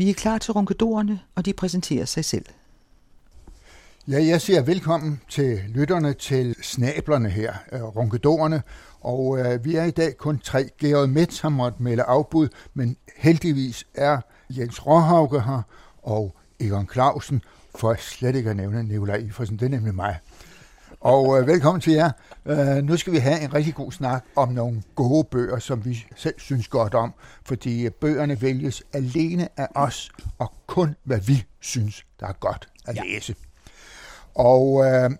Vi er klar til ronkedorerne, og de præsenterer sig selv. Ja, jeg siger velkommen til lytterne til snablerne her, øh, ronkedorerne. Og øh, vi er i dag kun tre. Georg Metz har måttet melde afbud, men heldigvis er Jens Råhauke her, og Egon Clausen, for slet ikke at nævne Nikolaj Iversen. Det er nemlig mig. Og øh, velkommen til jer. Øh, nu skal vi have en rigtig god snak om nogle gode bøger, som vi selv synes godt om, fordi bøgerne vælges alene af os, og kun hvad vi synes, der er godt at ja. læse. Og øh,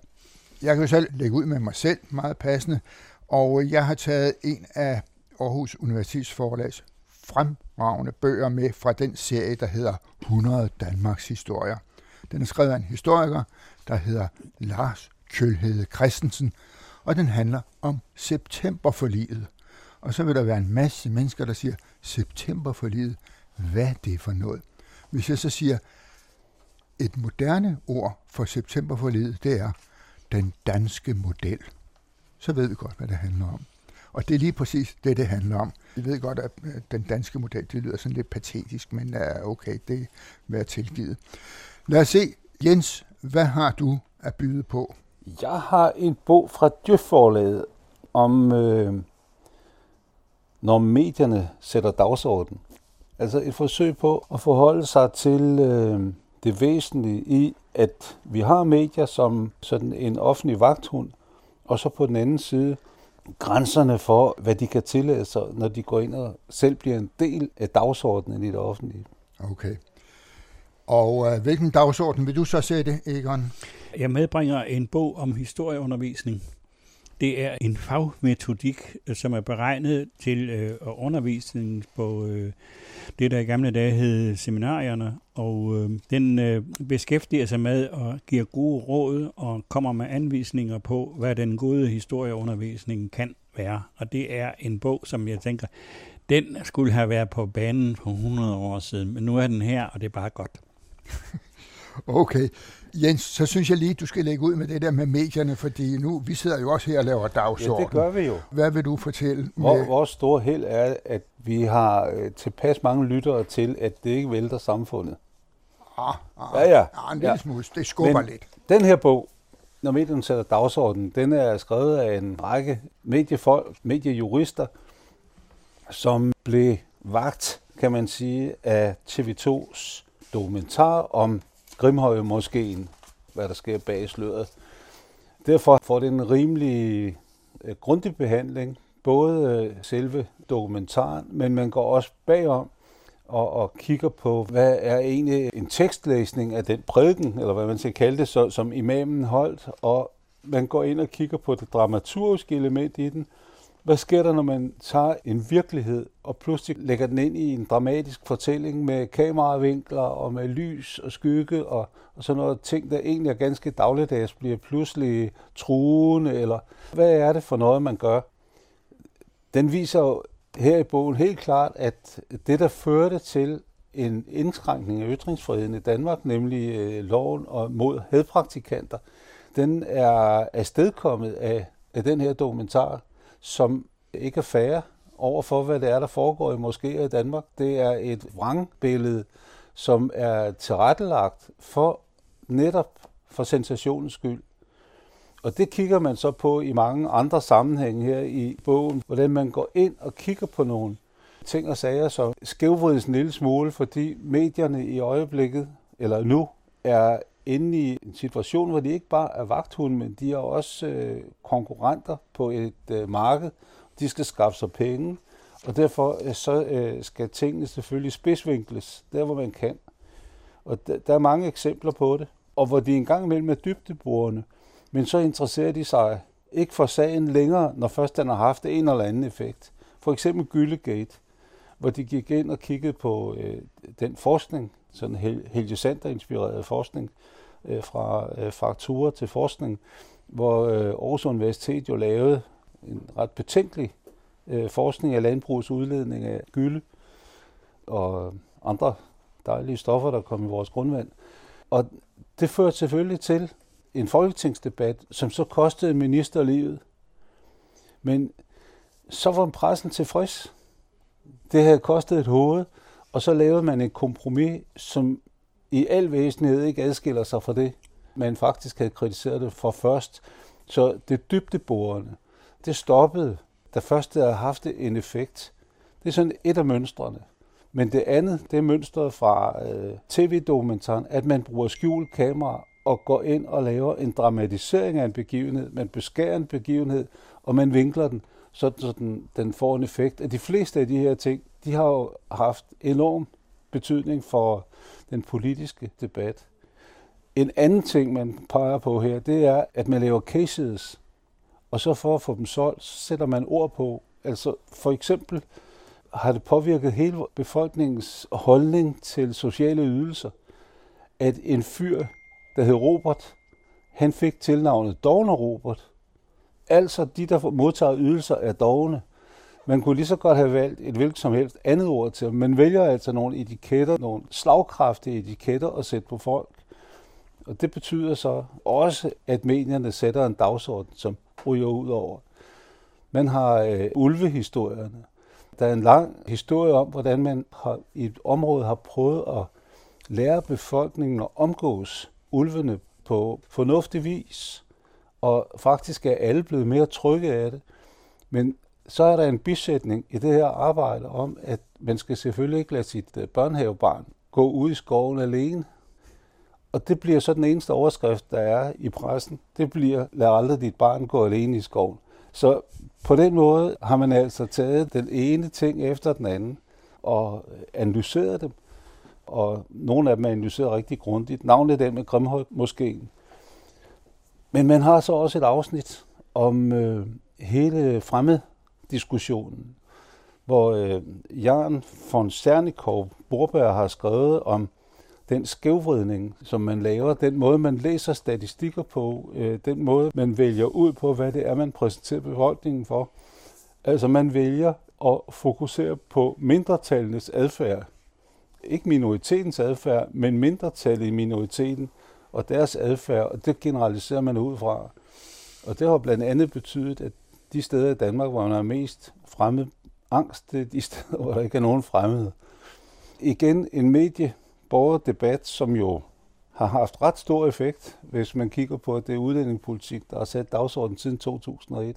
jeg kan jo selv lægge ud med mig selv, meget passende, og jeg har taget en af Aarhus Universitets forlags fremragende bøger med fra den serie, der hedder 100 Danmarks Historier. Den er skrevet af en historiker, der hedder Lars Kjølhede Christensen, og den handler om septemberforliget. Og så vil der være en masse mennesker, der siger, septemberforliget, hvad er det for noget? Hvis jeg så siger, et moderne ord for septemberforliget, det er den danske model. Så ved vi godt, hvad det handler om. Og det er lige præcis det, det handler om. Vi ved godt, at den danske model, det lyder sådan lidt patetisk, men er okay, det vil tilgivet. Lad os se. Jens, hvad har du at byde på? Jeg har en bog fra Djøfforlaget om, øh, når medierne sætter dagsorden. Altså et forsøg på at forholde sig til øh, det væsentlige i, at vi har medier som sådan en offentlig vagthund, og så på den anden side grænserne for, hvad de kan tillade sig, når de går ind og selv bliver en del af dagsordenen i det offentlige. Okay. Og øh, hvilken dagsorden vil du så sætte, Egon? Jeg medbringer en bog om historieundervisning. Det er en fagmetodik, øh, som er beregnet til øh, undervisning på øh, det, der i gamle dage hed seminarierne, og øh, den øh, beskæftiger sig med og giver gode råd og kommer med anvisninger på, hvad den gode historieundervisning kan være. Og det er en bog, som jeg tænker, den skulle have været på banen for 100 år siden, men nu er den her, og det er bare godt. Okay. Jens, så synes jeg lige, du skal lægge ud med det der med medierne, fordi nu, vi sidder jo også her og laver dagsorden. Ja, det gør vi jo. Hvad vil du fortælle? Med... Vores store held er, at vi har øh, tilpas mange lyttere til, at det ikke vælter samfundet. Ah, ah, ja, ja. ja en lille ja. smule. Det skubber Men lidt. Den her bog, når medierne sætter dagsordenen, den er skrevet af en række mediefolk, mediejurister, som blev vagt, kan man sige, af TV2's dokumentar om Grimhøje måske, hvad der sker bag sløret. Derfor får det en rimelig øh, grundig behandling, både øh, selve dokumentaren, men man går også bagom og, og kigger på, hvad er egentlig en tekstlæsning af den prædiken, eller hvad man skal kalde det, så, som imamen holdt, og man går ind og kigger på det dramaturgiske element i den, hvad sker der, når man tager en virkelighed og pludselig lægger den ind i en dramatisk fortælling med kameravinkler og med lys og skygge og, og sådan noget ting, der egentlig er ganske dagligdags, bliver pludselig truende, eller hvad er det for noget, man gør? Den viser jo her i bogen helt klart, at det, der førte til en indskrænkning af ytringsfriheden i Danmark, nemlig øh, loven og mod hadpraktikanter, den er afstedkommet af, af den her dokumentar, som ikke er færre over for, hvad det er, der foregår i moskéer i Danmark. Det er et vrangbillede, som er tilrettelagt for netop for sensationens skyld. Og det kigger man så på i mange andre sammenhænge her i bogen, hvordan man går ind og kigger på nogle ting og sager, som skævvrides en lille smule, fordi medierne i øjeblikket, eller nu, er inde i en situation, hvor de ikke bare er vagthunde, men de er også øh, konkurrenter på et øh, marked. De skal skaffe sig penge, og derfor øh, så øh, skal tingene selvfølgelig spidsvinkles, der hvor man kan. Og der, der er mange eksempler på det, og hvor de engang imellem er dybdeborende, men så interesserer de sig ikke for sagen længere, når først den har haft en eller anden effekt. For eksempel Gyllegate, hvor de gik ind og kiggede på øh, den forskning, sådan Helge Sander-inspireret forskning, øh, fra øh, frakturer til forskning, hvor øh, Aarhus Universitet jo lavede en ret betænkelig øh, forskning af landbrugets udledning af gylde og andre dejlige stoffer, der kom i vores grundvand. Og det førte selvfølgelig til en folketingsdebat, som så kostede ministerlivet. Men så var pressen tilfreds. Det havde kostet et hoved, Og så lavede man et kompromis, som i al væsenhed ikke adskiller sig fra det, man faktisk havde kritiseret det for først. Så det dybdeborende, det stoppede, da først det havde haft en effekt. Det er sådan et af mønstrene. Men det andet, det er mønstret fra øh, tv-dokumentaren, at man bruger skjult kamera og går ind og laver en dramatisering af en begivenhed. Man beskærer en begivenhed, og man vinkler den, så, så den, den får en effekt. At de fleste af de her ting, de har jo haft enorm betydning for den politiske debat. En anden ting, man peger på her, det er, at man laver cases, og så for at få dem solgt, så sætter man ord på. Altså for eksempel har det påvirket hele befolkningens holdning til sociale ydelser, at en fyr, der hed Robert, han fik tilnavnet Dovner Robert. Altså de, der modtager ydelser, er dogne. Man kunne lige så godt have valgt et hvilket som helst andet ord til, men vælger altså nogle etiketter, nogle slagkraftige etiketter at sætte på folk. Og det betyder så også, at medierne sætter en dagsorden, som ryger ud over. Man har øh, ulvehistorierne. Der er en lang historie om, hvordan man har, i et område har prøvet at lære befolkningen at omgås ulvene på fornuftig vis. Og faktisk er alle blevet mere trygge af det. Men så er der en bisætning i det her arbejde om, at man skal selvfølgelig ikke lade sit øh, børnehavebarn gå ud i skoven alene. Og det bliver så den eneste overskrift, der er i pressen. Det bliver, lad aldrig dit barn gå alene i skoven. Så på den måde har man altså taget den ene ting efter den anden og øh, analyseret dem. Og nogle af dem er analyseret rigtig grundigt. Navnet den med Grimhøj måske. Men man har så også et afsnit om øh, hele diskussionen, hvor øh, Jan von Sernikov Borberg har skrevet om den skævvridning, som man laver, den måde, man læser statistikker på, øh, den måde, man vælger ud på, hvad det er, man præsenterer befolkningen for. Altså man vælger at fokusere på mindretallenes adfærd. Ikke minoritetens adfærd, men mindretallet i minoriteten og deres adfærd, og det generaliserer man ud fra. Og det har blandt andet betydet, at de steder i Danmark, hvor man er mest fremmed angst, det er de steder, hvor der ikke er nogen fremmede. Igen en medieborgerdebat, som jo har haft ret stor effekt, hvis man kigger på det udlændingepolitik, der har sat dagsordenen siden 2001.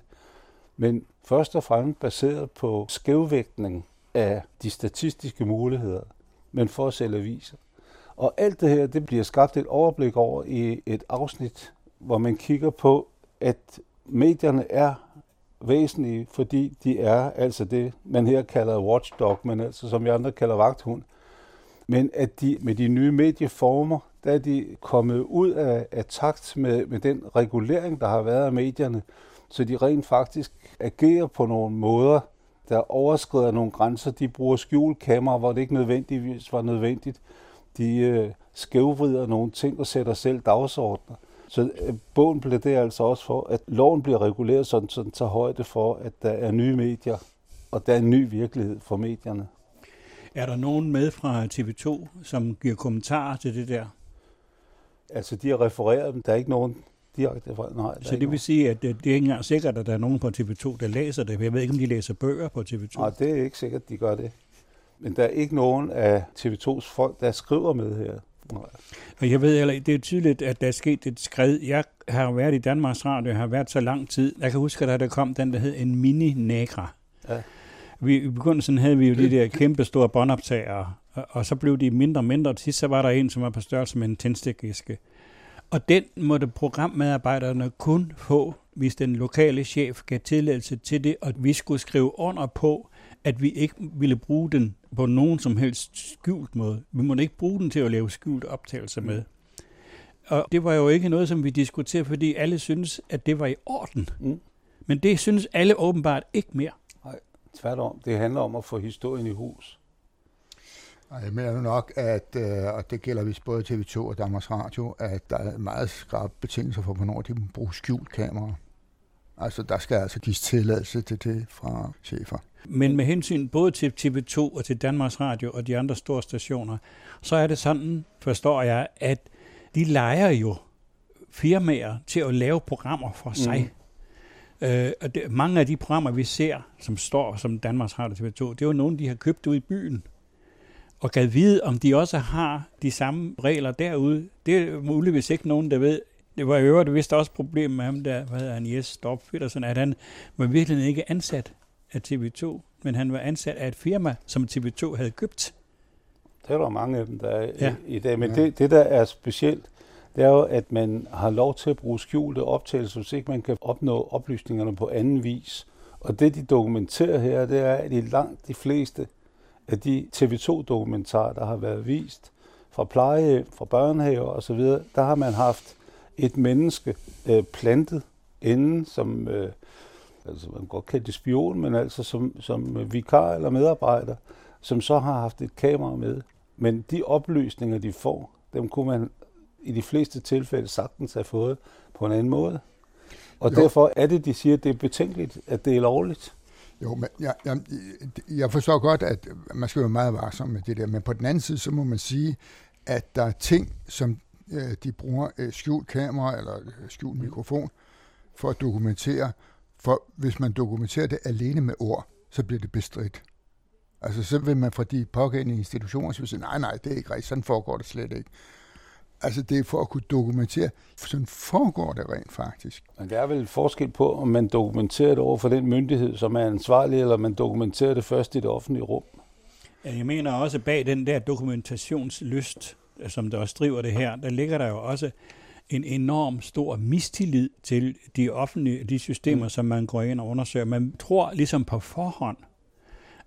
Men først og fremmest baseret på skævvægtning af de statistiske muligheder, men for at sælge aviser. Og alt det her, det bliver skabt et overblik over i et afsnit, hvor man kigger på, at medierne er væsentlige, fordi de er altså det, man her kalder watchdog, men altså som vi andre kalder vagthund. Men at de med de nye medieformer, der er de kommet ud af, af takt med, med den regulering, der har været af medierne, så de rent faktisk agerer på nogle måder, der overskrider nogle grænser. De bruger skjulkamera, hvor det ikke nødvendigvis var nødvendigt. De øh, skævvrider nogle ting og sætter selv dagsordner. Så øh, bogen det altså også for, at loven bliver reguleret sådan, så den tager højde for, at der er nye medier, og der er en ny virkelighed for medierne. Er der nogen med fra TV2, som giver kommentarer til det der? Altså, de har refereret dem. Der er ikke nogen direkte fra. Nej, så det vil sige, at det, det er ikke engang sikkert, at der er nogen på TV2, der læser det. Jeg ved ikke, om de læser bøger på TV2. Nej, det er ikke sikkert, de gør det. Men der er ikke nogen af TV2's folk, der skriver med her. Og jeg ved heller, det er tydeligt, at der er sket et skred. Jeg har været i Danmarks Radio, jeg har været så lang tid. Jeg kan huske, at der kom den, der hed en mini-negra. Ja. Vi, I begyndelsen havde vi jo de der kæmpe store båndoptagere, og, og så blev de mindre og mindre. Til sidst så var der en, som var på størrelse med en tændstikæske. Og den måtte programmedarbejderne kun få, hvis den lokale chef gav tilladelse til det, og vi skulle skrive under på, at vi ikke ville bruge den på nogen som helst skjult måde. Vi måtte ikke bruge den til at lave skjult optagelser med. Og det var jo ikke noget, som vi diskuterede, fordi alle synes, at det var i orden. Mm. Men det synes alle åbenbart ikke mere. Nej, tværtom. Det handler om at få historien i hus. Jeg mener nok, at, øh, og det gælder vist både TV2 og Danmarks Radio, at der er meget skarpe betingelser for, hvornår de må bruge skjult kamera. Altså, der skal altså gives tilladelse til det fra chefer. Men med hensyn både til TV2 og til Danmarks Radio og de andre store stationer, så er det sådan, forstår jeg, at de leger jo firmaer til at lave programmer for sig. Mm. Øh, og det, mange af de programmer, vi ser, som står som Danmarks Radio TV2, det er jo nogle, de har købt ud i byen. Og gad vide, om de også har de samme regler derude. Det er muligvis ikke nogen, der ved. Det var i øvrigt vist også problem med ham der, hvad hedder han, Jes Storp Petersen, at han var virkelig ikke ansat af TV2, men han var ansat af et firma, som TV2 havde købt. Det er der mange af dem, der er ja. i, i dag. Men ja. det, det, der er specielt, det er jo, at man har lov til at bruge skjulte optagelser, hvis ikke man kan opnå oplysningerne på anden vis. Og det, de dokumenterer her, det er, at i langt de fleste af de TV2-dokumentarer, der har været vist fra pleje, fra børnehaver osv., der har man haft et menneske øh, plantet inden, som, øh, altså man godt kalde det spion, men altså som, som vikar eller medarbejder, som så har haft et kamera med. Men de oplysninger, de får, dem kunne man i de fleste tilfælde sagtens have fået på en anden måde. Og jo. derfor er det, de siger, at det er betænkeligt, at det er lovligt. Jo, men jeg, jeg, jeg forstår godt, at man skal være meget varsom med det der, men på den anden side, så må man sige, at der er ting, som øh, de bruger øh, skjult kamera eller øh, skjult mikrofon for at dokumentere, for hvis man dokumenterer det alene med ord, så bliver det bestridt. Altså så vil man fra de pågældende institutioner sige, nej, nej, det er ikke rigtigt, sådan foregår det slet ikke. Altså det er for at kunne dokumentere, for sådan foregår det rent faktisk. Men der er vel forskel på, om man dokumenterer det over for den myndighed, som er ansvarlig, eller man dokumenterer det først i det offentlige rum. Jeg mener også bag den der dokumentationslyst, som der også driver det her, der ligger der jo også en enorm stor mistillid til de offentlige de systemer, mm. som man går ind og undersøger. Man tror ligesom på forhånd,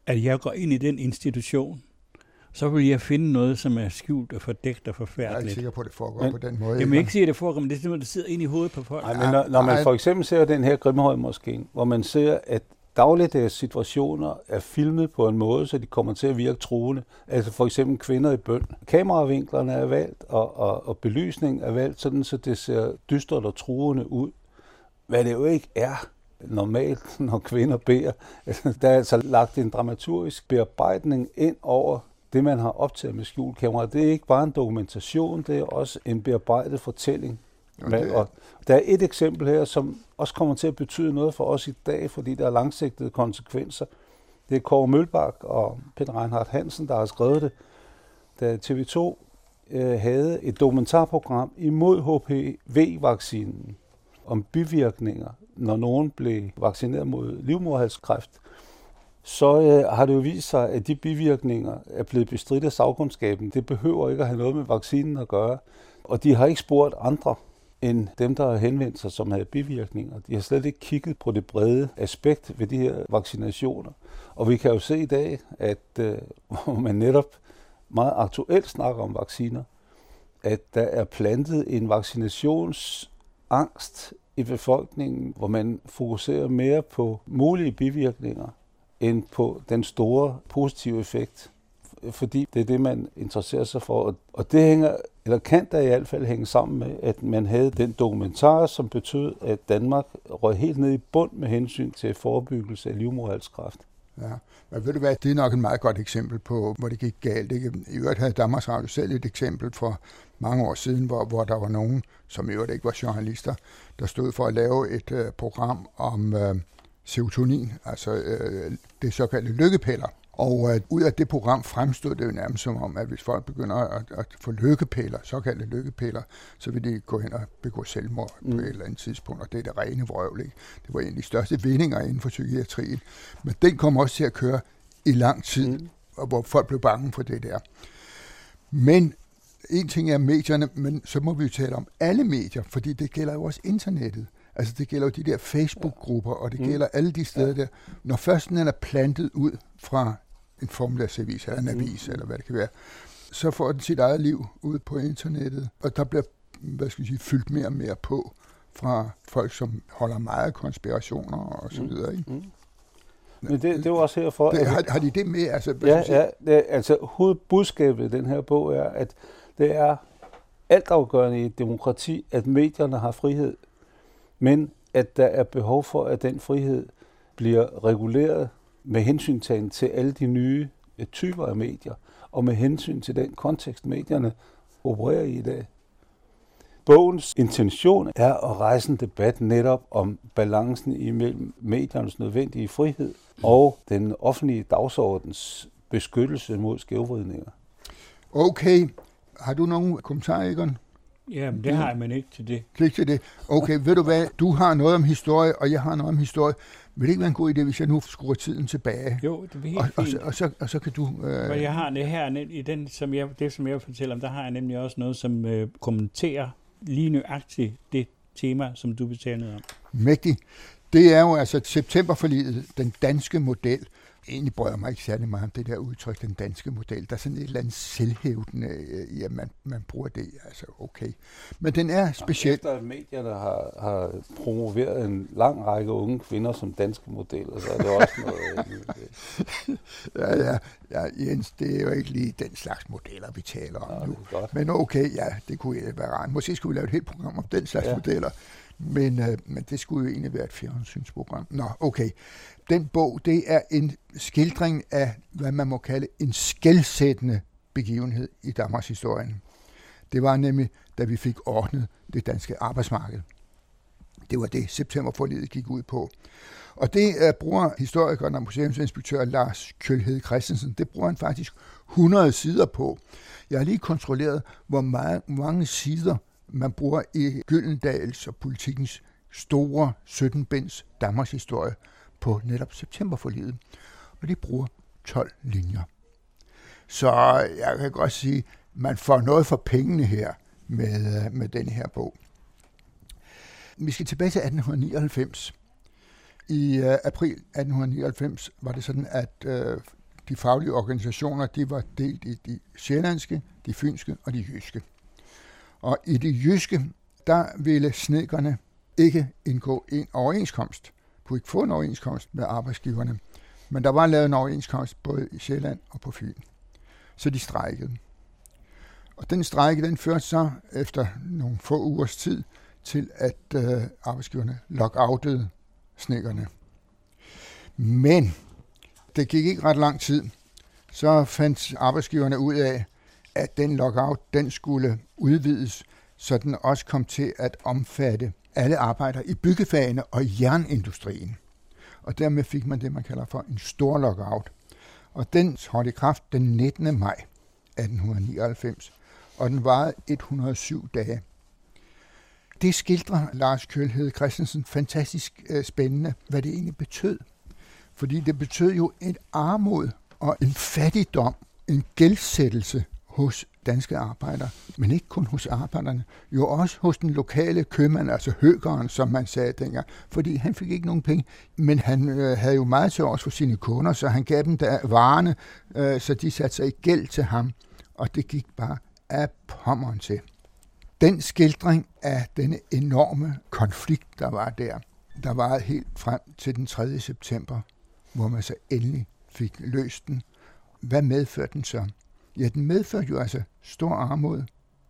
at jeg går ind i den institution, så vil jeg finde noget, som er skjult og fordækt og forfærdeligt. Jeg er ikke sikker på, at det foregår men, på den måde. Jeg vil ikke sige, at det foregår, men det er simpelthen, der sidder ind i hovedet på folk. Nej, men når, når man for eksempel ser den her Grimhøj måske, hvor man ser, at dagligdags situationer er filmet på en måde, så de kommer til at virke truende. Altså for eksempel kvinder i bøn. Kameravinklerne er valgt, og, og, og belysningen er valgt, sådan så det ser dystert og truende ud. Hvad det jo ikke er normalt, når kvinder beder. Altså, der er altså lagt en dramaturgisk bearbejdning ind over det, man har optaget med skjulkamera. Det er ikke bare en dokumentation, det er også en bearbejdet fortælling. Okay. Og der er et eksempel her, som også kommer til at betyde noget for os i dag, fordi der er langsigtede konsekvenser. Det er Kåre Mølbak og Peter Reinhardt Hansen, der har skrevet det. Da TV2 øh, havde et dokumentarprogram imod HPV-vaccinen om bivirkninger, når nogen blev vaccineret mod livmoderhalskræft, så øh, har det jo vist sig, at de bivirkninger er blevet bestridt af sagkundskaben. Det behøver ikke at have noget med vaccinen at gøre. Og de har ikke spurgt andre end dem, der har henvendt sig, som havde bivirkninger. De har slet ikke kigget på det brede aspekt ved de her vaccinationer. Og vi kan jo se i dag, at øh, hvor man netop meget aktuelt snakker om vacciner, at der er plantet en vaccinationsangst i befolkningen, hvor man fokuserer mere på mulige bivirkninger end på den store positive effekt. Fordi det er det, man interesserer sig for. Og det hænger, eller kan der i hvert fald hænge sammen med, at man havde den dokumentar, som betød, at Danmark røg helt ned i bund med hensyn til forebyggelse af livmoderhalskræft. Ja, men ved du hvad, det er nok et meget godt eksempel på, hvor det gik galt. Ikke? I øvrigt havde Danmarks Radio selv et eksempel for mange år siden, hvor, hvor der var nogen, som i øvrigt ikke var journalister, der stod for at lave et øh, program om øh, serotonin, altså øh, det såkaldte lykkepiller. Og øh, ud af det program fremstod det jo nærmest som om, at hvis folk begynder at, at få lykkepiller, såkaldte lykkepiller, så vil de gå hen og begå selvmord mm. på et eller andet tidspunkt, og det er det rene vrøvl. Ikke? Det var en af de største vindinger inden for psykiatrien. Men den kom også til at køre i lang tid, mm. og hvor folk blev bange for det der. Men en ting er medierne, men så må vi jo tale om alle medier, fordi det gælder jo også internettet. Altså det gælder jo de der Facebook-grupper, og det mm. gælder alle de steder der. Når først den er plantet ud fra en formidagsavis eller en avis, mm. eller hvad det kan være, så får den sit eget liv ud på internettet, og der bliver hvad skal jeg sige, fyldt mere og mere på fra folk, som holder meget konspirationer og så mm. videre. Ikke? Mm. Men det, det er jo også herfor... Det, har, har de det med? Altså, ja, ja det, altså hovedbudskabet i den her bog er, at det er altafgørende i et demokrati, at medierne har frihed, men at der er behov for, at den frihed bliver reguleret med hensyn til alle de nye typer af medier, og med hensyn til den kontekst, medierne opererer i i dag. Bogens intention er at rejse en debat netop om balancen imellem mediernes nødvendige frihed og den offentlige dagsordens beskyttelse mod skævvridninger. Okay. Har du nogen kommentarer, Egon? Jamen, det har jeg, men ikke til det. Klik til det. Okay, ved du hvad? Du har noget om historie, og jeg har noget om historie. Vil det ikke være en god idé, hvis jeg nu skruer tiden tilbage? Jo, det er helt Og, og, så, og, så, og så kan du... Øh... Øh, jeg har det her, i den, som jeg, det som jeg fortæller om, der har jeg nemlig også noget, som øh, kommenterer lige nøjagtigt det tema, som du betalte om. mægtig. Det er jo altså septemberforliget, den danske model. Egentlig bryder mig ikke særlig meget om det der udtryk, den danske model. Der er sådan et eller andet selvhævdende øh, i, at man, man bruger det. Altså, okay. Men den er speciel. Efter at medierne har, har promoveret en lang række unge kvinder som danske modeller, så er det også noget... øh, Ja, ja, ja, Jens, det er jo ikke lige den slags modeller, vi taler om Ja, nu. Men okay, ja, det kunne være rart. Måske skulle vi lave et helt program om den slags. Ja. modeller. Men, øh, men det skulle jo egentlig være et fjernsynsprogram. Nå, okay. Den bog, det er en skildring af, hvad man må kalde en skældsættende begivenhed i Danmarks historien. Det var nemlig, da vi fik ordnet det danske arbejdsmarked. Det var det, septemberforledet gik ud på. Og det uh, bruger historikeren og museumsinspektør Lars Kølhed Christensen, det bruger han faktisk 100 sider på. Jeg har lige kontrolleret, hvor meget, hvor mange sider man bruger i Gyldendals og politikens store 17-binds Danmarks historie på netop septemberforlidet. Og de bruger 12 linjer. Så jeg kan godt sige, man får noget for pengene her med, øh, med den her bog. Vi skal tilbage til 1899. I øh, april 1899 var det sådan, at øh, de faglige organisationer de var delt i de sjællandske, de fynske og de jyske. Og i det jyske, der ville snedkerne ikke indgå en overenskomst. Kunne ikke få en overenskomst med arbejdsgiverne. Men der var lavet en overenskomst både i Sjælland og på Fyn. Så de strejkede. Og den strejke, den førte så efter nogle få ugers tid til, at øh, arbejdsgiverne lockoutede snedkerne. Men det gik ikke ret lang tid, så fandt arbejdsgiverne ud af, at den lockout, den skulle udvides, så den også kom til at omfatte alle arbejdere i byggefagene og jernindustrien. Og dermed fik man det, man kalder for en stor lockout. Og den holdt i kraft den 19. maj 1899, og den varede 107 dage. Det skildrer Lars Kølhed Christensen fantastisk øh, spændende, hvad det egentlig betød. Fordi det betød jo et armod og en fattigdom, en gældsættelse hos danske arbejdere, men ikke kun hos arbejderne, jo også hos den lokale købmand, altså høgeren, som man sagde dengang, fordi han fik ikke nogen penge, men han øh, havde jo meget til os for sine kunder, så han gav dem der varerne, øh, så de satte sig i gæld til ham, og det gik bare af pommeren til. Den skildring af denne enorme konflikt, der var der, der var helt frem til den 3. september, hvor man så endelig fik løst den. Hvad medførte den så? Ja, den medførte jo altså stor armod,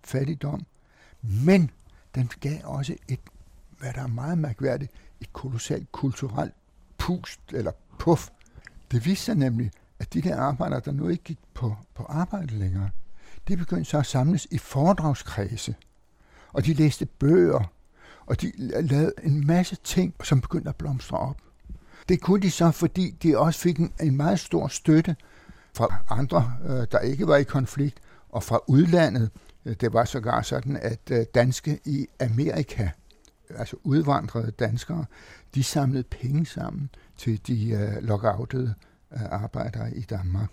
fattigdom, men den gav også et, hvad der er meget mærkværdigt, et kolossalt kulturelt pust eller puff. Det viste sig nemlig, at de der arbejdere, der nu ikke gik på, på arbejde længere, de begyndte så at samles i foredragskredse, og de læste bøger, og de lavede en masse ting, som begyndte at blomstre op. Det kunne de så, fordi de også fik en, en meget stor støtte fra andre, øh, der ikke var i konflikt, og fra udlandet. Øh, det var sågar sådan, at øh, danske i Amerika, altså udvandrede danskere, de samlede penge sammen til de lockoutede arbejdere i Danmark.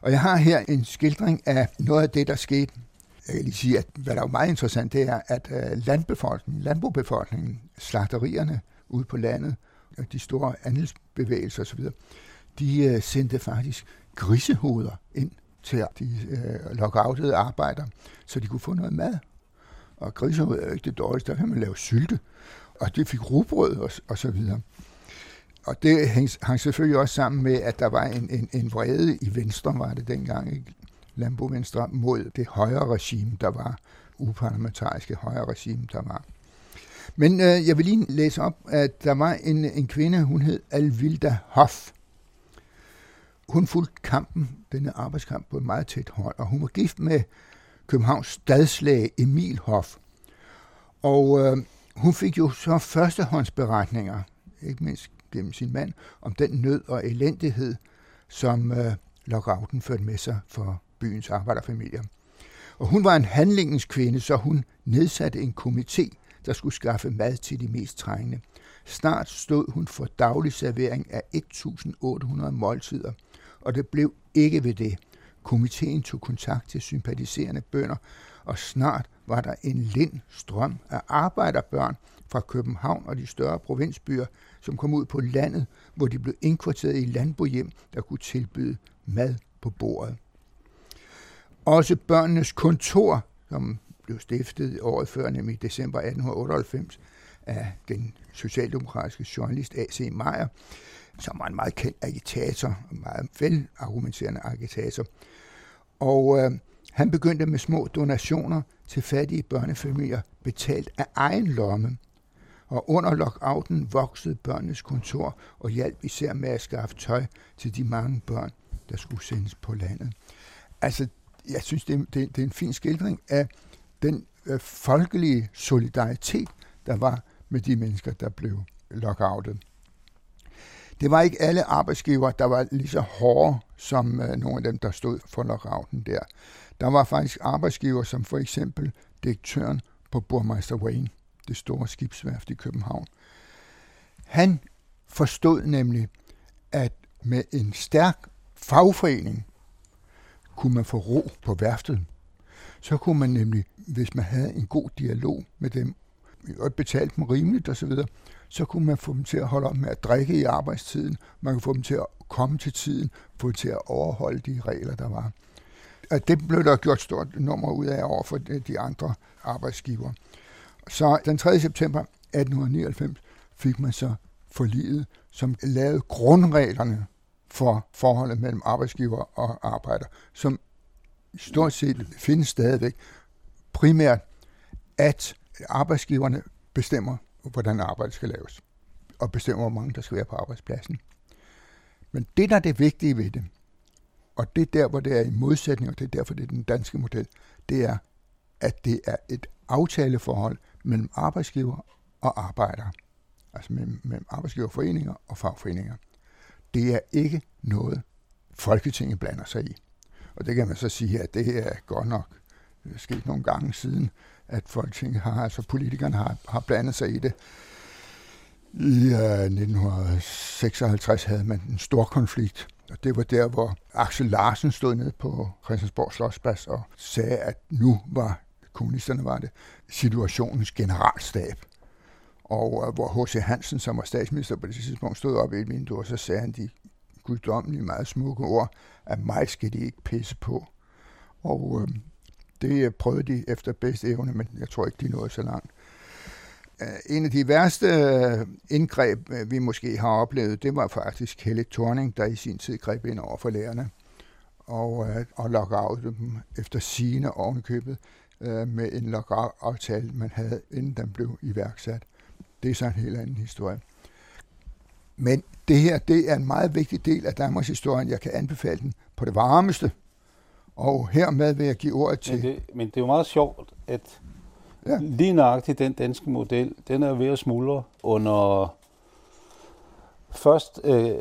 Og jeg har her en skildring af noget af det, der skete. Jeg kan lige sige, at hvad der er meget interessant, det er, at landbefolkningen, landbobefolkningen, slagterierne ude på landet, de store andelsbevægelser osv., de øh, sendte faktisk grisehoveder ind til de øh, lockoutede arbejdere, så de kunne få noget mad. Og grisehoveder er jo ikke det dårligste, der kan man lave sylte. Og det fik rugbrød og, og så videre. Og det hang, hang selvfølgelig også sammen med, at der var en, en, en vrede i Venstre, var det dengang, ikke? Lambo Venstre, mod det højre regime, der var, uparlamentariske højre regime, der var. Men øh, jeg vil lige læse op, at der var en, en kvinde, hun hed Alvilda Hoff. Hun fulgte kampen, denne arbejdskamp, på et meget tæt hold, og hun var gift med Københavns stadslæge Emil Hoff. Og øh, hun fik jo så førstehåndsberetninger, ikke mindst gennem sin mand, om den nød og elendighed, som øh, lockouten førte med sig for byens arbejderfamilier. Og hun var en handlingens kvinde, så hun nedsatte en komité, der skulle skaffe mad til de mest trængende. Snart stod hun for daglig servering af 1.800 måltider, og det blev ikke ved det. Komiteen tog kontakt til sympatiserende bønder, og snart var der en lind strøm af arbejderbørn fra København og de større provinsbyer, som kom ud på landet, hvor de blev indkvarteret i landbohjem, der kunne tilbyde mad på bordet. Også børnenes kontor, som blev stiftet året før, nemlig december 1898, af den socialdemokratiske journalist A.C. Meyer, som var en meget kendt agitator, en meget velargumenterende agitator. Og øh, han begyndte med små donationer til fattige børnefamilier, betalt af egen lomme. Og under lockouten voksede børnenes kontor og hjalp især med at skaffe tøj til de mange børn, der skulle sendes på landet. Altså, jeg synes, det er, det, det er en fin skildring af den øh, folkelige solidaritet, der var med de mennesker, der blev lockoutet. Det var ikke alle arbejdsgivere, der var lige så hårde som øh, nogle af dem, der stod for lockouten der. Der var faktisk arbejdsgiver som for eksempel direktøren på Burmeister Wayne, det store skibsværft i København. Han forstod nemlig, at med en stærk fagforening kunne man få ro på værftet. Så kunne man nemlig, hvis man havde en god dialog med dem, og betalt dem rimeligt osv., så, kunne man få dem til at holde op med at drikke i arbejdstiden. Man kunne få dem til at komme til tiden, få dem til at overholde de regler, der var. Og det blev der gjort stort nummer ud af over for de andre arbejdsgiver. Så den 3. september 1899 fik man så forliget, som lavede grundreglerne for forholdet mellem arbejdsgiver og arbejder, som stort set findes stadigvæk. Primært, at arbejdsgiverne bestemmer, hvordan arbejdet skal laves, og bestemmer, hvor mange der skal være på arbejdspladsen. Men det, der er det vigtige ved det, og det er der, hvor det er i modsætning, og det er derfor, det er den danske model, det er, at det er et aftaleforhold mellem arbejdsgiver og arbejder. Altså mellem, mellem arbejdsgiverforeninger og fagforeninger. Det er ikke noget, Folketinget blander sig i. Og det kan man så sige, at det er godt nok sket nogle gange siden, at Folketinget har, altså politikerne har, har blandet sig i det. I øh, uh, 1956 havde man en stor konflikt, og det var der, hvor Axel Larsen stod ned på Christiansborg Slottsplads og sagde, at nu var kommunisterne var det situationens generalstab. Og uh, hvor H.C. Hansen, som var statsminister på det tidspunkt, stod op i et vindue, og så sagde han de guddommelige, meget smukke ord, at mig skal de ikke pisse på. Og uh, det øh, prøvede de efter bedste evne, men jeg tror ikke, de nåede så langt. Øh, en af de værste øh, indgreb, vi måske har oplevet, det var faktisk Helle Thorning, der i sin tid greb ind over for lærerne og, og lockoutede dem efter sine ovenkøbet med en lockout-aftale, man havde, inden den blev iværksat. Det er så en helt anden historie. Men det her, det er en meget vigtig del af Danmarks historie. Jeg kan anbefale den på det varmeste. Og hermed vil jeg give ordet til... Men det, men det er jo meget sjovt, at ja. lige nøjagtigt den danske model, den er ved at smuldre under først øh,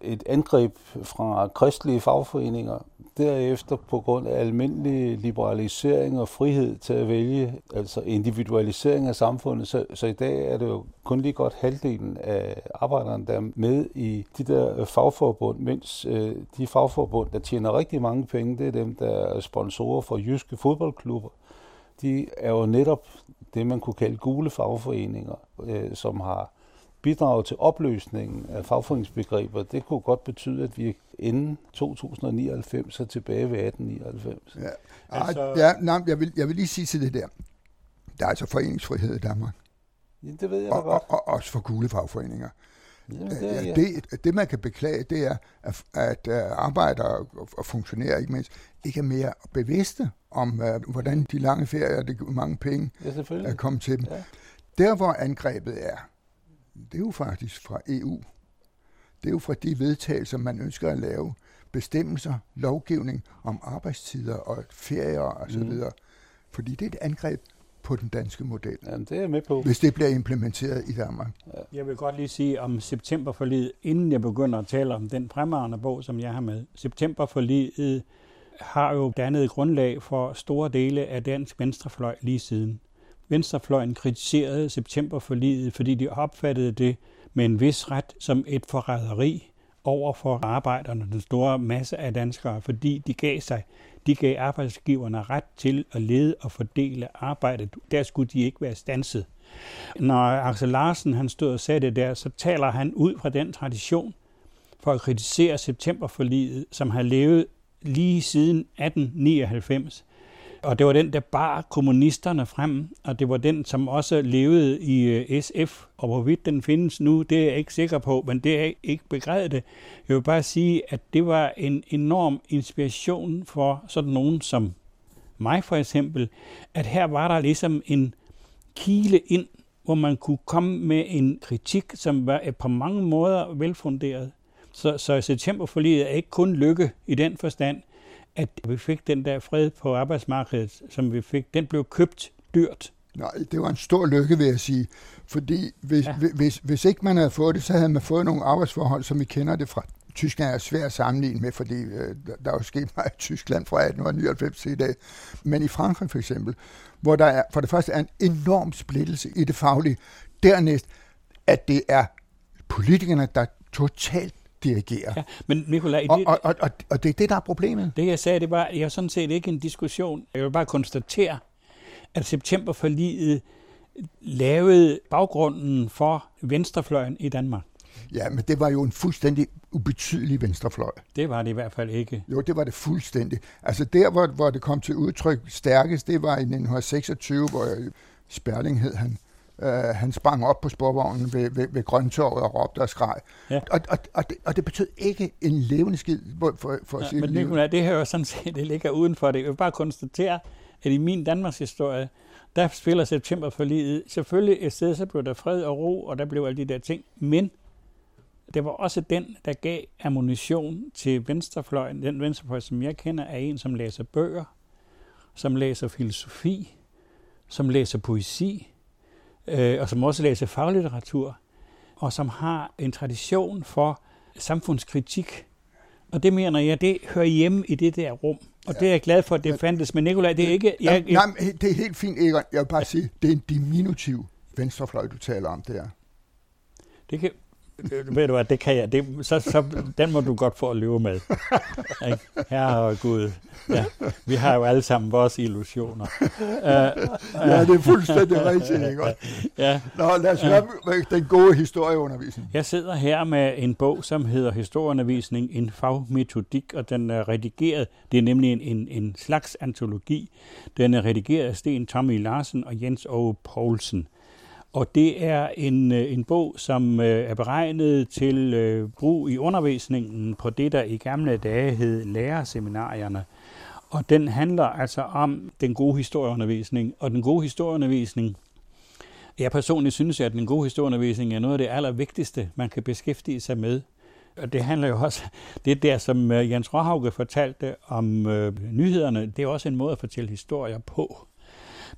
et angreb fra kristelige fagforeninger, derefter på grund af almindelig liberalisering og frihed til at vælge, altså individualisering af samfundet. Så, så i dag er det jo kun lige godt halvdelen af arbejderne, der er med i de der øh, fagforbund, mens øh, de fagforbund, der tjener rigtig mange penge, det er dem, der er sponsorer for jyske fodboldklubber. De er jo netop det, man kunne kalde gule fagforeninger, øh, som har bidrage til opløsningen af fagforeningsbegreber, det kunne godt betyde, at vi inden 2099 er tilbage ved 1899. Ja, altså... ja nej, jeg, vil, jeg vil lige sige til det der. Der er altså foreningsfrihed i Danmark. Ja, det ved jeg og, godt. Og, og også for gule fagforeninger. Jamen, det, ja, det, det, man kan beklage, det er, at, at arbejdere og funktionærer ikke mindst, ikke er mere bevidste om, uh, hvordan de lange ferier, det mange penge, ja, er kommet til dem. Ja. Der, hvor angrebet er, det er jo faktisk fra EU. Det er jo fra de vedtagelser, man ønsker at lave. Bestemmelser, lovgivning om arbejdstider og ferier osv. Mm. Fordi det er et angreb på den danske model. Jamen, det er jeg med på. Hvis det bliver implementeret i Danmark. Jeg vil godt lige sige om septemberforliget, inden jeg begynder at tale om den fremragende bog, som jeg har med. Septemberforliget har jo dannet grundlag for store dele af dansk venstrefløj lige siden. Venstrefløjen kritiserede septemberforliget, fordi de opfattede det med en vis ret som et forræderi over for arbejderne, den store masse af danskere, fordi de gav sig. De gav arbejdsgiverne ret til at lede og fordele arbejdet. Der skulle de ikke være stanset. Når Axel Larsen han stod og sagde det der, så taler han ud fra den tradition for at kritisere septemberforliget, som har levet lige siden 1899. Og det var den, der bar kommunisterne frem, og det var den, som også levede i øh, SF. Og hvorvidt den findes nu, det er jeg ikke sikker på, men det er ikke begredet det. Jeg vil bare sige, at det var en enorm inspiration for sådan nogen som mig for eksempel, at her var der ligesom en kile ind, hvor man kunne komme med en kritik, som var øh, på mange måder velfunderet. Så, så septemberforliget er ikke kun lykke i den forstand, at vi fik den der fred på arbejdsmarkedet, som vi fik, den blev købt dyrt. Nej, det var en stor lykke, vil jeg sige. Fordi hvis, ja. hvis, hvis ikke man havde fået det, så havde man fået nogle arbejdsforhold, som vi kender det fra Tyskland er svært at sammenligne med, fordi øh, der er jo sket meget i Tyskland fra 1899 til i dag. Men i Frankrig for eksempel, hvor der er, for det første er en enorm splittelse i det faglige. Dernæst, at det er politikerne, der totalt dirigere. Ja, men Nicolai, og, og, og, og, og det er det, der er problemet. Det jeg sagde, det var, jeg er sådan set ikke en diskussion. Jeg vil bare konstatere, at septemberforliget lavede baggrunden for venstrefløjen i Danmark. Ja, men det var jo en fuldstændig ubetydelig venstrefløj. Det var det i hvert fald ikke. Jo, det var det fuldstændig. Altså der, hvor, hvor det kom til udtryk stærkest, det var i 1926, hvor Sperling hed han. Uh, han sprang op på sporvognen ved, ved, ved Grøntorvet og råbte og skreg. Ja. Og, og, og, det, og det betød ikke en levende skid for, for, for ja, at sige Men Nicolai, det her jo sådan set, det ligger uden for det. Jeg vil bare konstatere, at i min Danmarks historie, der spiller septemberforliget selvfølgelig et sted, så blev der fred og ro, og der blev alle de der ting. Men det var også den, der gav ammunition til venstrefløjen. Den venstrefløj, som jeg kender, er en, som læser bøger, som læser filosofi, som læser poesi, øh, og som også læser faglitteratur, og som har en tradition for samfundskritik. Og det mener jeg, det hører hjemme i det der rum. Og ja. det er jeg glad for, at det men, fandtes. Men Nikolaj, det er ikke... Jeg, jeg, nej, det er helt fint, Egon. Jeg vil bare sige, det er en diminutiv venstrefløj, du taler om der. Det kan, ved du hvad, det kan jeg, det, så, så, den må du godt få at leve med. Herre Gud, ja, vi har jo alle sammen vores illusioner. Ja, det er fuldstændig rigtigt, ikke ja. Nå, lad os høre den gode historieundervisning. Jeg sidder her med en bog, som hedder Historieundervisning, en fagmetodik, og den er redigeret, det er nemlig en, en, en slags antologi. Den er redigeret af Sten Tommy Larsen og Jens Ove Poulsen. Og det er en, øh, en bog, som øh, er beregnet til øh, brug i undervisningen på det, der i gamle dage hed lærerseminarierne. Og den handler altså om den gode historieundervisning. Og den gode historieundervisning, jeg personligt synes, at den gode historieundervisning er noget af det allervigtigste, man kan beskæftige sig med. Og det handler jo også, det der, som Jens Råhauke fortalte om øh, nyhederne, det er også en måde at fortælle historier på.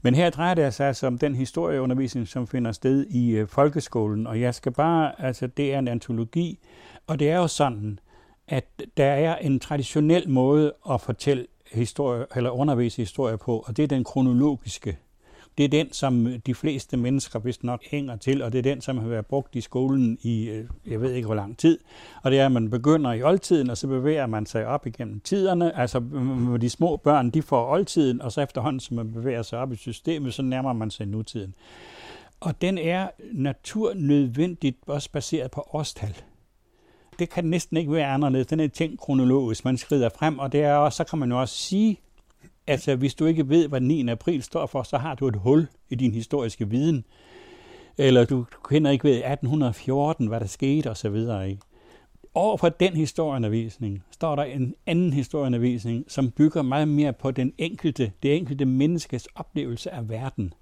Men her drejer det sig altså om den historieundervisning, som finder sted i øh, folkeskolen, og jeg skal bare, altså det er en antologi, og det er jo sådan, at der er en traditionel måde at fortælle historie, eller undervise historie på, og det er den kronologiske det er den, som øh, de fleste mennesker vist nok hænger til, og det er den, som har været brugt i skolen i, øh, jeg ved ikke hvor lang tid. Og det er, at man begynder i oldtiden, og så bevæger man sig op igennem tiderne. Altså de små børn, de får oldtiden, og så efterhånden, som man bevæger sig op i systemet, så nærmer man sig nutiden. Og den er naturnødvendigt også baseret på årstal det kan næsten ikke være anderledes. Den er tænkt kronologisk. Man skrider frem, og det er også, så kan man jo også sige, Altså, hvis du ikke ved, hvad 9. april står for, så har du et hul i din historiske viden. Eller du kender ikke ved 1814, hvad der skete osv. Over for den historieundervisning står der en anden historieundervisning, som bygger meget mere på den enkelte, det enkelte menneskes oplevelse af verden.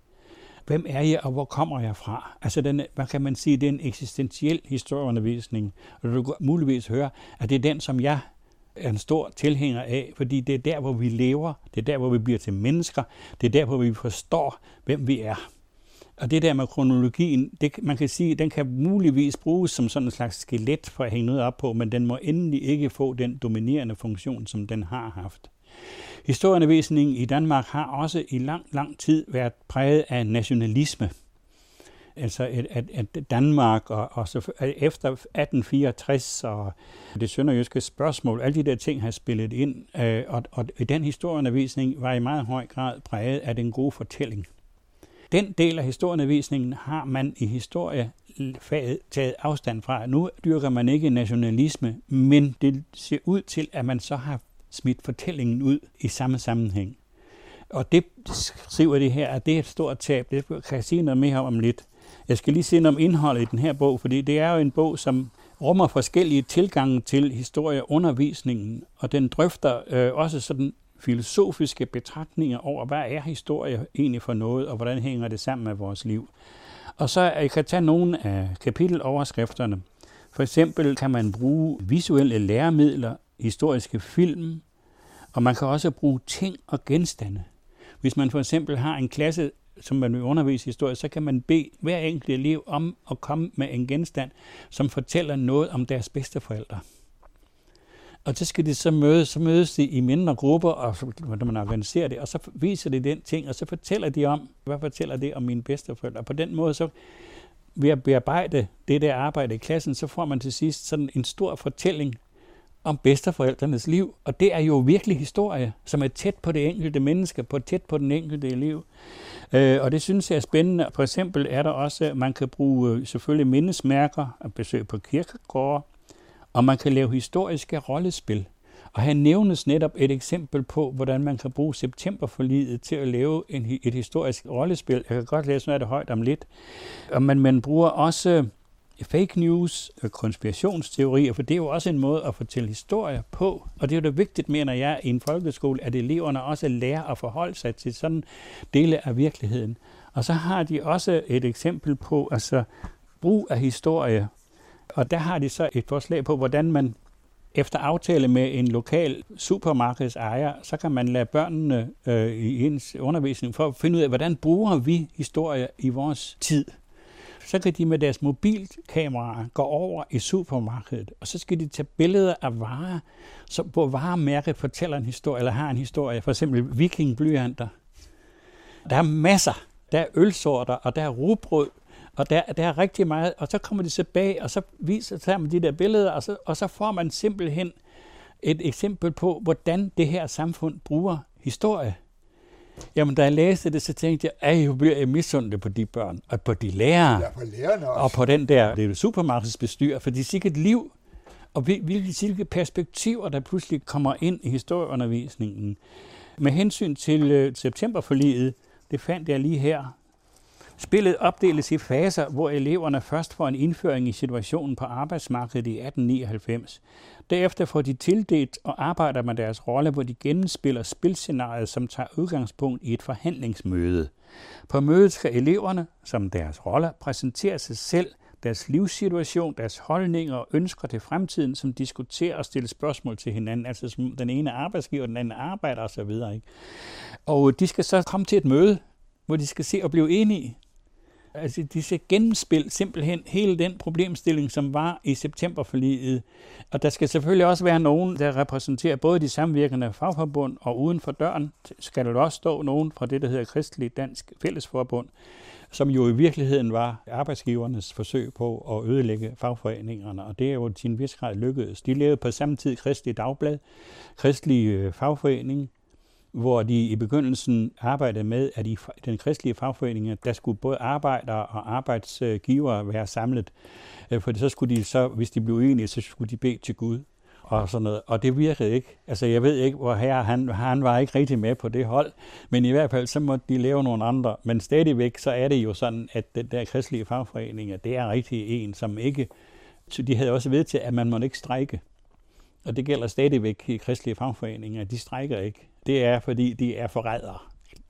Hvem er jeg, og hvor kommer jeg fra? Altså, den, hvad kan man sige, det er en eksistentiel historieundervisning. Og du kan muligvis høre, at det er den, som jeg er en stor tilhænger af, fordi det er der, hvor vi lever, det er der, hvor vi bliver til mennesker, det er der, hvor vi forstår, hvem vi er. Og det der med kronologien, det, man kan sige, den kan muligvis bruges som sådan en slags skelet for at hænge noget op på, men den må endelig ikke få den dominerende funktion, som den har haft. Historieundervisningen i Danmark har også i lang, lang tid været præget af nationalisme. Altså at, at, at Danmark og, og så efter 1864 og det sønderjyske spørgsmål, alle de der ting har spillet ind, øh, og, og den historieundervisning var i meget høj grad præget af den gode fortælling. Den del af historieundervisningen har man i historiefaget taget afstand fra. Nu dyrker man ikke nationalisme, men det ser ud til, at man så har smidt fortællingen ud i samme sammenhæng. Og det skriver det her, at det er et stort tab. Det kan jeg sige noget mere om lidt. Jeg skal lige se noget om indholdet i den her bog, fordi det er jo en bog, som rummer forskellige tilgange til historieundervisningen, og den drøfter øh, også sådan filosofiske betragtninger over, hvad er historie egentlig for noget, og hvordan hænger det sammen med vores liv. Og så jeg kan tage nogle af kapiteloverskrifterne. For eksempel kan man bruge visuelle læremidler, historiske film, og man kan også bruge ting og genstande. Hvis man for eksempel har en klasse, som man vil undervise i historie, så kan man bede hver enkelt elev om at komme med en genstand, som fortæller noget om deres bedsteforældre. Og så skal de så mødes, så mødes de i mindre grupper, og så, når man organiserer det, og så viser de den ting, og så fortæller de om, hvad fortæller det om mine bedsteforældre. Og på den måde, så ved at bearbejde det der arbejde i klassen, så får man til sidst sådan en stor fortælling om bedsteforældrenes liv. Og det er jo virkelig historie, som er tæt på det enkelte menneske, på tæt på den enkelte elev. Øh, og det synes jeg er spændende. For eksempel er der også, man kan bruge øh, selvfølgelig mindesmærker og besøg på kirkegårde, og man kan lave historiske rollespil. Og her nævnes netop et eksempel på, hvordan man kan bruge septemberforliget til at lave en, et historisk rollespil. Jeg kan godt læse noget af det højt om lidt. Og man, man bruger også fake news og konspirationsteorier, for det er jo også en måde at fortælle historier på. Og det er jo det vigtigt, mener jeg, i en folkeskole, at eleverne også lærer at forholde sig til sådan dele af virkeligheden. Og så har de også et eksempel på altså, brug af historie og der har de så et forslag på, hvordan man efter aftale med en lokal supermarkedsejer, så kan man lade børnene øh, i ens undervisning for at finde ud af, hvordan bruger vi historie i vores tid. Så kan de med deres mobilkameraer gå over i supermarkedet, og så skal de tage billeder af varer, så, hvor varemærket fortæller en historie, eller har en historie. For eksempel vikingblyanter. Der er masser. Der er ølsorter, og der er rugbrød, og der, der er rigtig meget, og så kommer de tilbage, og så viser så man de der billeder, og så, og så får man simpelthen et eksempel på, hvordan det her samfund bruger historie. Jamen, da jeg læste det, så tænkte jeg, at jeg bliver misundelig på de børn, og på de lærere, ja, på lærerne også. og på den der det supermarkedsbestyr, for de er sikkert liv, og hvilke perspektiver, der pludselig kommer ind i historieundervisningen. Med hensyn til øh, septemberforliget, det fandt jeg lige her, Spillet opdeles i faser, hvor eleverne først får en indføring i situationen på arbejdsmarkedet i 1899. Derefter får de tildelt og arbejder med deres rolle, hvor de gennemspiller spilscenariet, som tager udgangspunkt i et forhandlingsmøde. På mødet skal eleverne, som deres roller, præsentere sig selv, deres livssituation, deres holdninger og ønsker til fremtiden, som diskuterer og stiller spørgsmål til hinanden, altså som den ene arbejdsgiver, den anden arbejder osv. Og de skal så komme til et møde, hvor de skal se og blive enige. Altså, de skal gennemspil simpelthen hele den problemstilling, som var i septemberforliget. Og der skal selvfølgelig også være nogen, der repræsenterer både de samvirkende fagforbund, og uden for døren skal der også stå nogen fra det, der hedder Kristelig Dansk Fællesforbund, som jo i virkeligheden var arbejdsgivernes forsøg på at ødelægge fagforeningerne, og det er jo til en vis grad lykkedes. De levede på samme tid Kristelig Dagblad, Kristelig øh, Fagforening, hvor de i begyndelsen arbejdede med, at i den kristelige fagforening, der skulle både arbejdere og arbejdsgivere være samlet. Øh, For så skulle de så, hvis de blev uenige, så skulle de bede til Gud og sådan noget. Og det virkede ikke. Altså, jeg ved ikke, hvor her han, han var ikke rigtig med på det hold, men i hvert fald, så måtte de lave nogle andre. Men stadigvæk, så er det jo sådan, at den der kristelige fagforening, det er rigtig en, som ikke... Så de havde også ved til, at man måtte ikke strejke. Og det gælder stadigvæk i kristelige fagforeninger. De strækker ikke. Det er, fordi de er forrædere.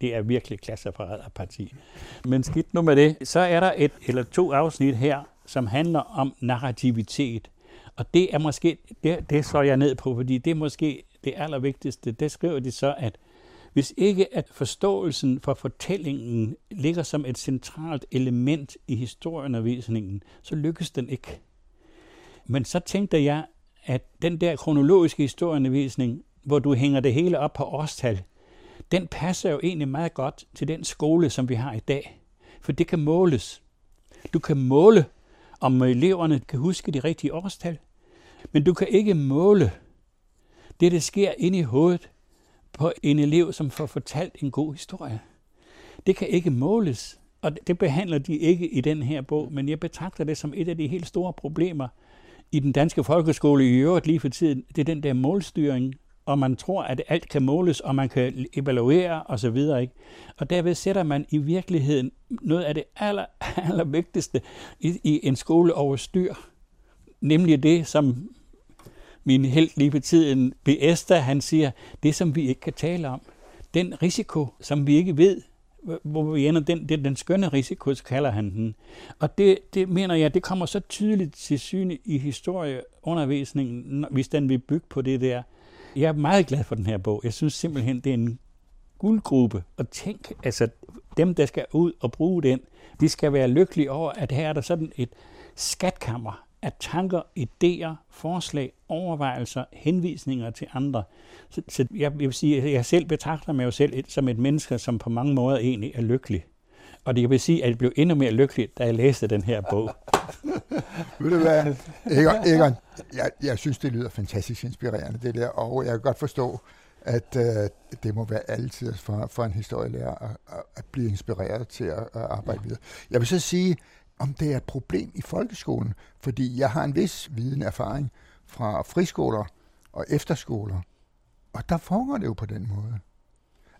Det er virkelig klasseforræderparti. Men skidt nu med det. Så er der et eller to afsnit her, som handler om narrativitet. Og det er måske, det, det slår jeg ned på, fordi det er måske det allervigtigste. Det skriver de så, at hvis ikke at forståelsen for fortællingen ligger som et centralt element i historieundervisningen, så lykkes den ikke. Men så tænkte jeg, at den der kronologiske historieundervisning hvor du hænger det hele op på årstal, den passer jo egentlig meget godt til den skole, som vi har i dag. For det kan måles. Du kan måle, om eleverne kan huske de rigtige årstal, men du kan ikke måle det, der sker inde i hovedet på en elev, som får fortalt en god historie. Det kan ikke måles, og det behandler de ikke i den her bog, men jeg betragter det som et af de helt store problemer i den danske folkeskole i øvrigt lige for tiden. Det er den der målstyring, og man tror, at alt kan måles, og man kan evaluere osv. Ikke? Og derved sætter man i virkeligheden noget af det aller, aller vigtigste i, i en skole over styr. Nemlig det, som min helt lige på tiden, Biesta, han siger, det som vi ikke kan tale om. Den risiko, som vi ikke ved, hvor vi ender, den, den, den skønne risiko, så kalder han den. Og det, det mener jeg, det kommer så tydeligt til syne i historieundervisningen, hvis den vil bygge på det der. Jeg er meget glad for den her bog. Jeg synes simpelthen, det er en guldgruppe. Og tænk, altså dem, der skal ud og bruge den, de skal være lykkelige over, at her er der sådan et skatkammer af tanker, idéer, forslag, overvejelser, henvisninger til andre. Så, så jeg, jeg vil sige, at jeg selv betragter mig jo selv et, som et menneske, som på mange måder egentlig er lykkelig. Og det jeg vil sige, at jeg blev endnu mere lykkelig, da jeg læste den her bog. Ved du hvad, Egon, Egon jeg, jeg synes, det lyder fantastisk inspirerende, det der, og jeg kan godt forstå, at øh, det må være altid for, for en historielærer at, at, blive inspireret til at, at arbejde videre. Jeg vil så sige, om det er et problem i folkeskolen, fordi jeg har en vis viden erfaring fra friskoler og efterskoler, og der foregår det jo på den måde.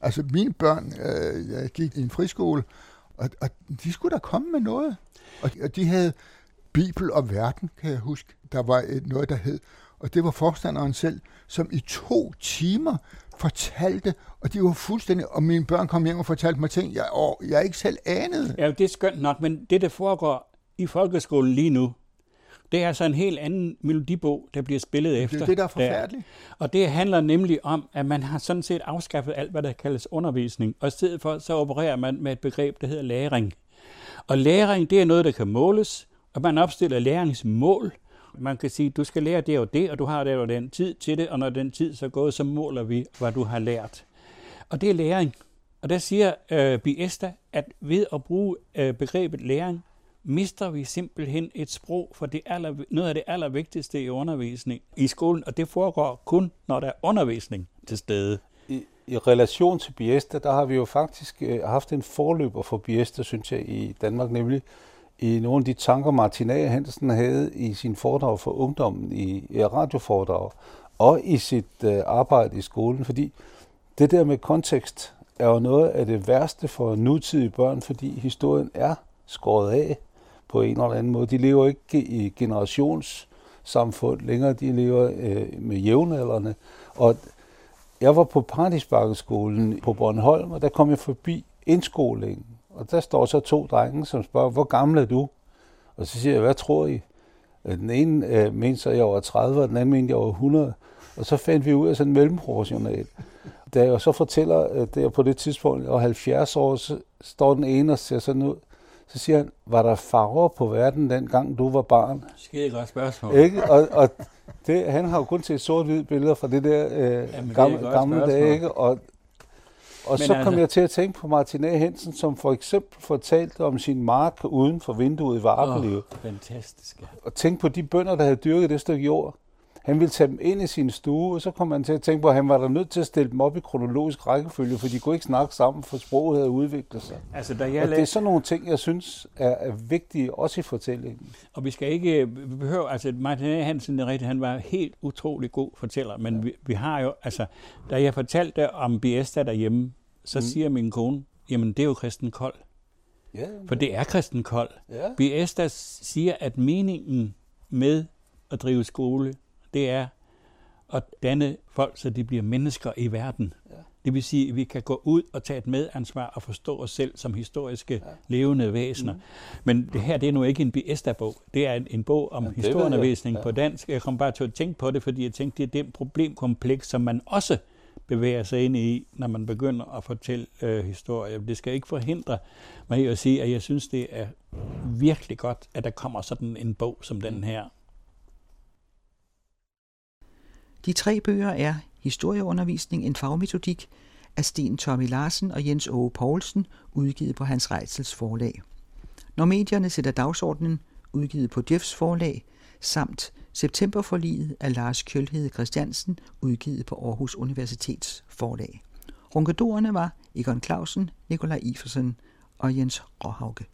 Altså mine børn, øh, jeg gik i en friskole, og, og de skulle da komme med noget. Og, og de havde Bibel og verden, kan jeg huske. Der var et, noget, der hed, og det var forstanderen selv, som i to timer fortalte, og de var fuldstændig, og mine børn kom hjem og fortalte mig ting, jeg, og jeg ikke selv anede. Ja, det er skønt nok, men det, der foregår i folkeskolen lige nu, det er altså en helt anden melodibog, der bliver spillet efter. Det er det, der er forfærdeligt. Der. Og det handler nemlig om, at man har sådan set afskaffet alt, hvad der kaldes undervisning, og i stedet for, så opererer man med et begreb, der hedder læring. Og læring, det er noget, der kan måles, og man opstiller læringsmål, man kan sige, du skal lære det og det, og du har det og den tid til det, og når den tid så er gået, så måler vi, hvad du har lært. Og det er læring. Og der siger øh, Biesta, at ved at bruge øh, begrebet læring, mister vi simpelthen et sprog for det aller, noget af det allervigtigste i undervisning i skolen, og det foregår kun, når der er undervisning til stede. I, i relation til Biesta, der har vi jo faktisk øh, haft en forløber for Biesta, synes jeg, i Danmark, nemlig i nogle af de tanker, Martin A. Hansen havde i sin foredrag for ungdommen i, i radioforedrag og i sit øh, arbejde i skolen, fordi det der med kontekst er jo noget af det værste for nutidige børn, fordi historien er skåret af på en eller anden måde. De lever ikke i generationssamfund længere, de lever øh, med jævnaldrende. Og jeg var på Paradisbakkeskolen på Bornholm, og der kom jeg forbi indskolingen. Og der står så to drenge, som spørger, hvor gammel er du? Og så siger jeg, hvad tror I? Den ene øh, mente så, at jeg var 30, og den anden mente, at jeg var 100. Og så fandt vi ud af sådan en mellemproportional. Da jeg så fortæller, øh, det er på det tidspunkt, jeg var 70 år, så står den ene og ser sådan ud. Så siger han, var der farver på verden dengang du var barn? Skide godt spørgsmål. Ikke? Og, og det, han har jo kun set sort-hvide billeder fra det der øh, Jamen, gamle, det gamle dage. Ikke? Og og Men så kom altså... jeg til at tænke på Martin A. Hensen, som for eksempel fortalte om sin mark uden for vinduet i Varpeliv. Oh, fantastisk. Ja. Og tænk på de bønder, der havde dyrket det stykke jord. Han ville tage dem ind i sin stue, og så kom man til at tænke på, at han var der nødt til at stille dem op i kronologisk rækkefølge, for de kunne ikke snakke sammen, for sproget havde udviklet sig. Altså, da jeg og det er sådan nogle ting, jeg synes er, er vigtige, også i fortællingen. Og vi skal ikke, vi behøver, altså Martin A. Hansen, er rigtigt, han var helt utrolig god fortæller, men ja. vi, vi har jo, altså, da jeg fortalte om Biesta derhjemme, så mm. siger min kone, jamen det er jo Christen Kold. Ja, For det er Christen Kold. Ja. Biesta siger, at meningen med at drive skole, det er at danne folk, så de bliver mennesker i verden. Ja. Det vil sige, at vi kan gå ud og tage et medansvar og forstå os selv som historiske ja. levende væsener. Mm. Men det her det er nu ikke en Biesta-bog. Det er en, en bog om ja, historieundervisning ja. på dansk. Jeg kom bare til at tænke på det, fordi jeg tænkte, det er det problemkompleks, som man også bevæger sig ind i, når man begynder at fortælle øh, historier. Det skal ikke forhindre mig i at sige, at jeg synes, det er virkelig godt, at der kommer sådan en bog som den her. De tre bøger er Historieundervisning, en fagmetodik af Sten Tommy Larsen og Jens Åge Poulsen, udgivet på Hans Reitsels forlag. Når medierne sætter dagsordenen, udgivet på Jeffs forlag, samt Septemberforliget af Lars Kjølhede Christiansen, udgivet på Aarhus Universitets forlag. Ronkedorerne var Egon Clausen, Nikolaj Iversen og Jens Råhauke.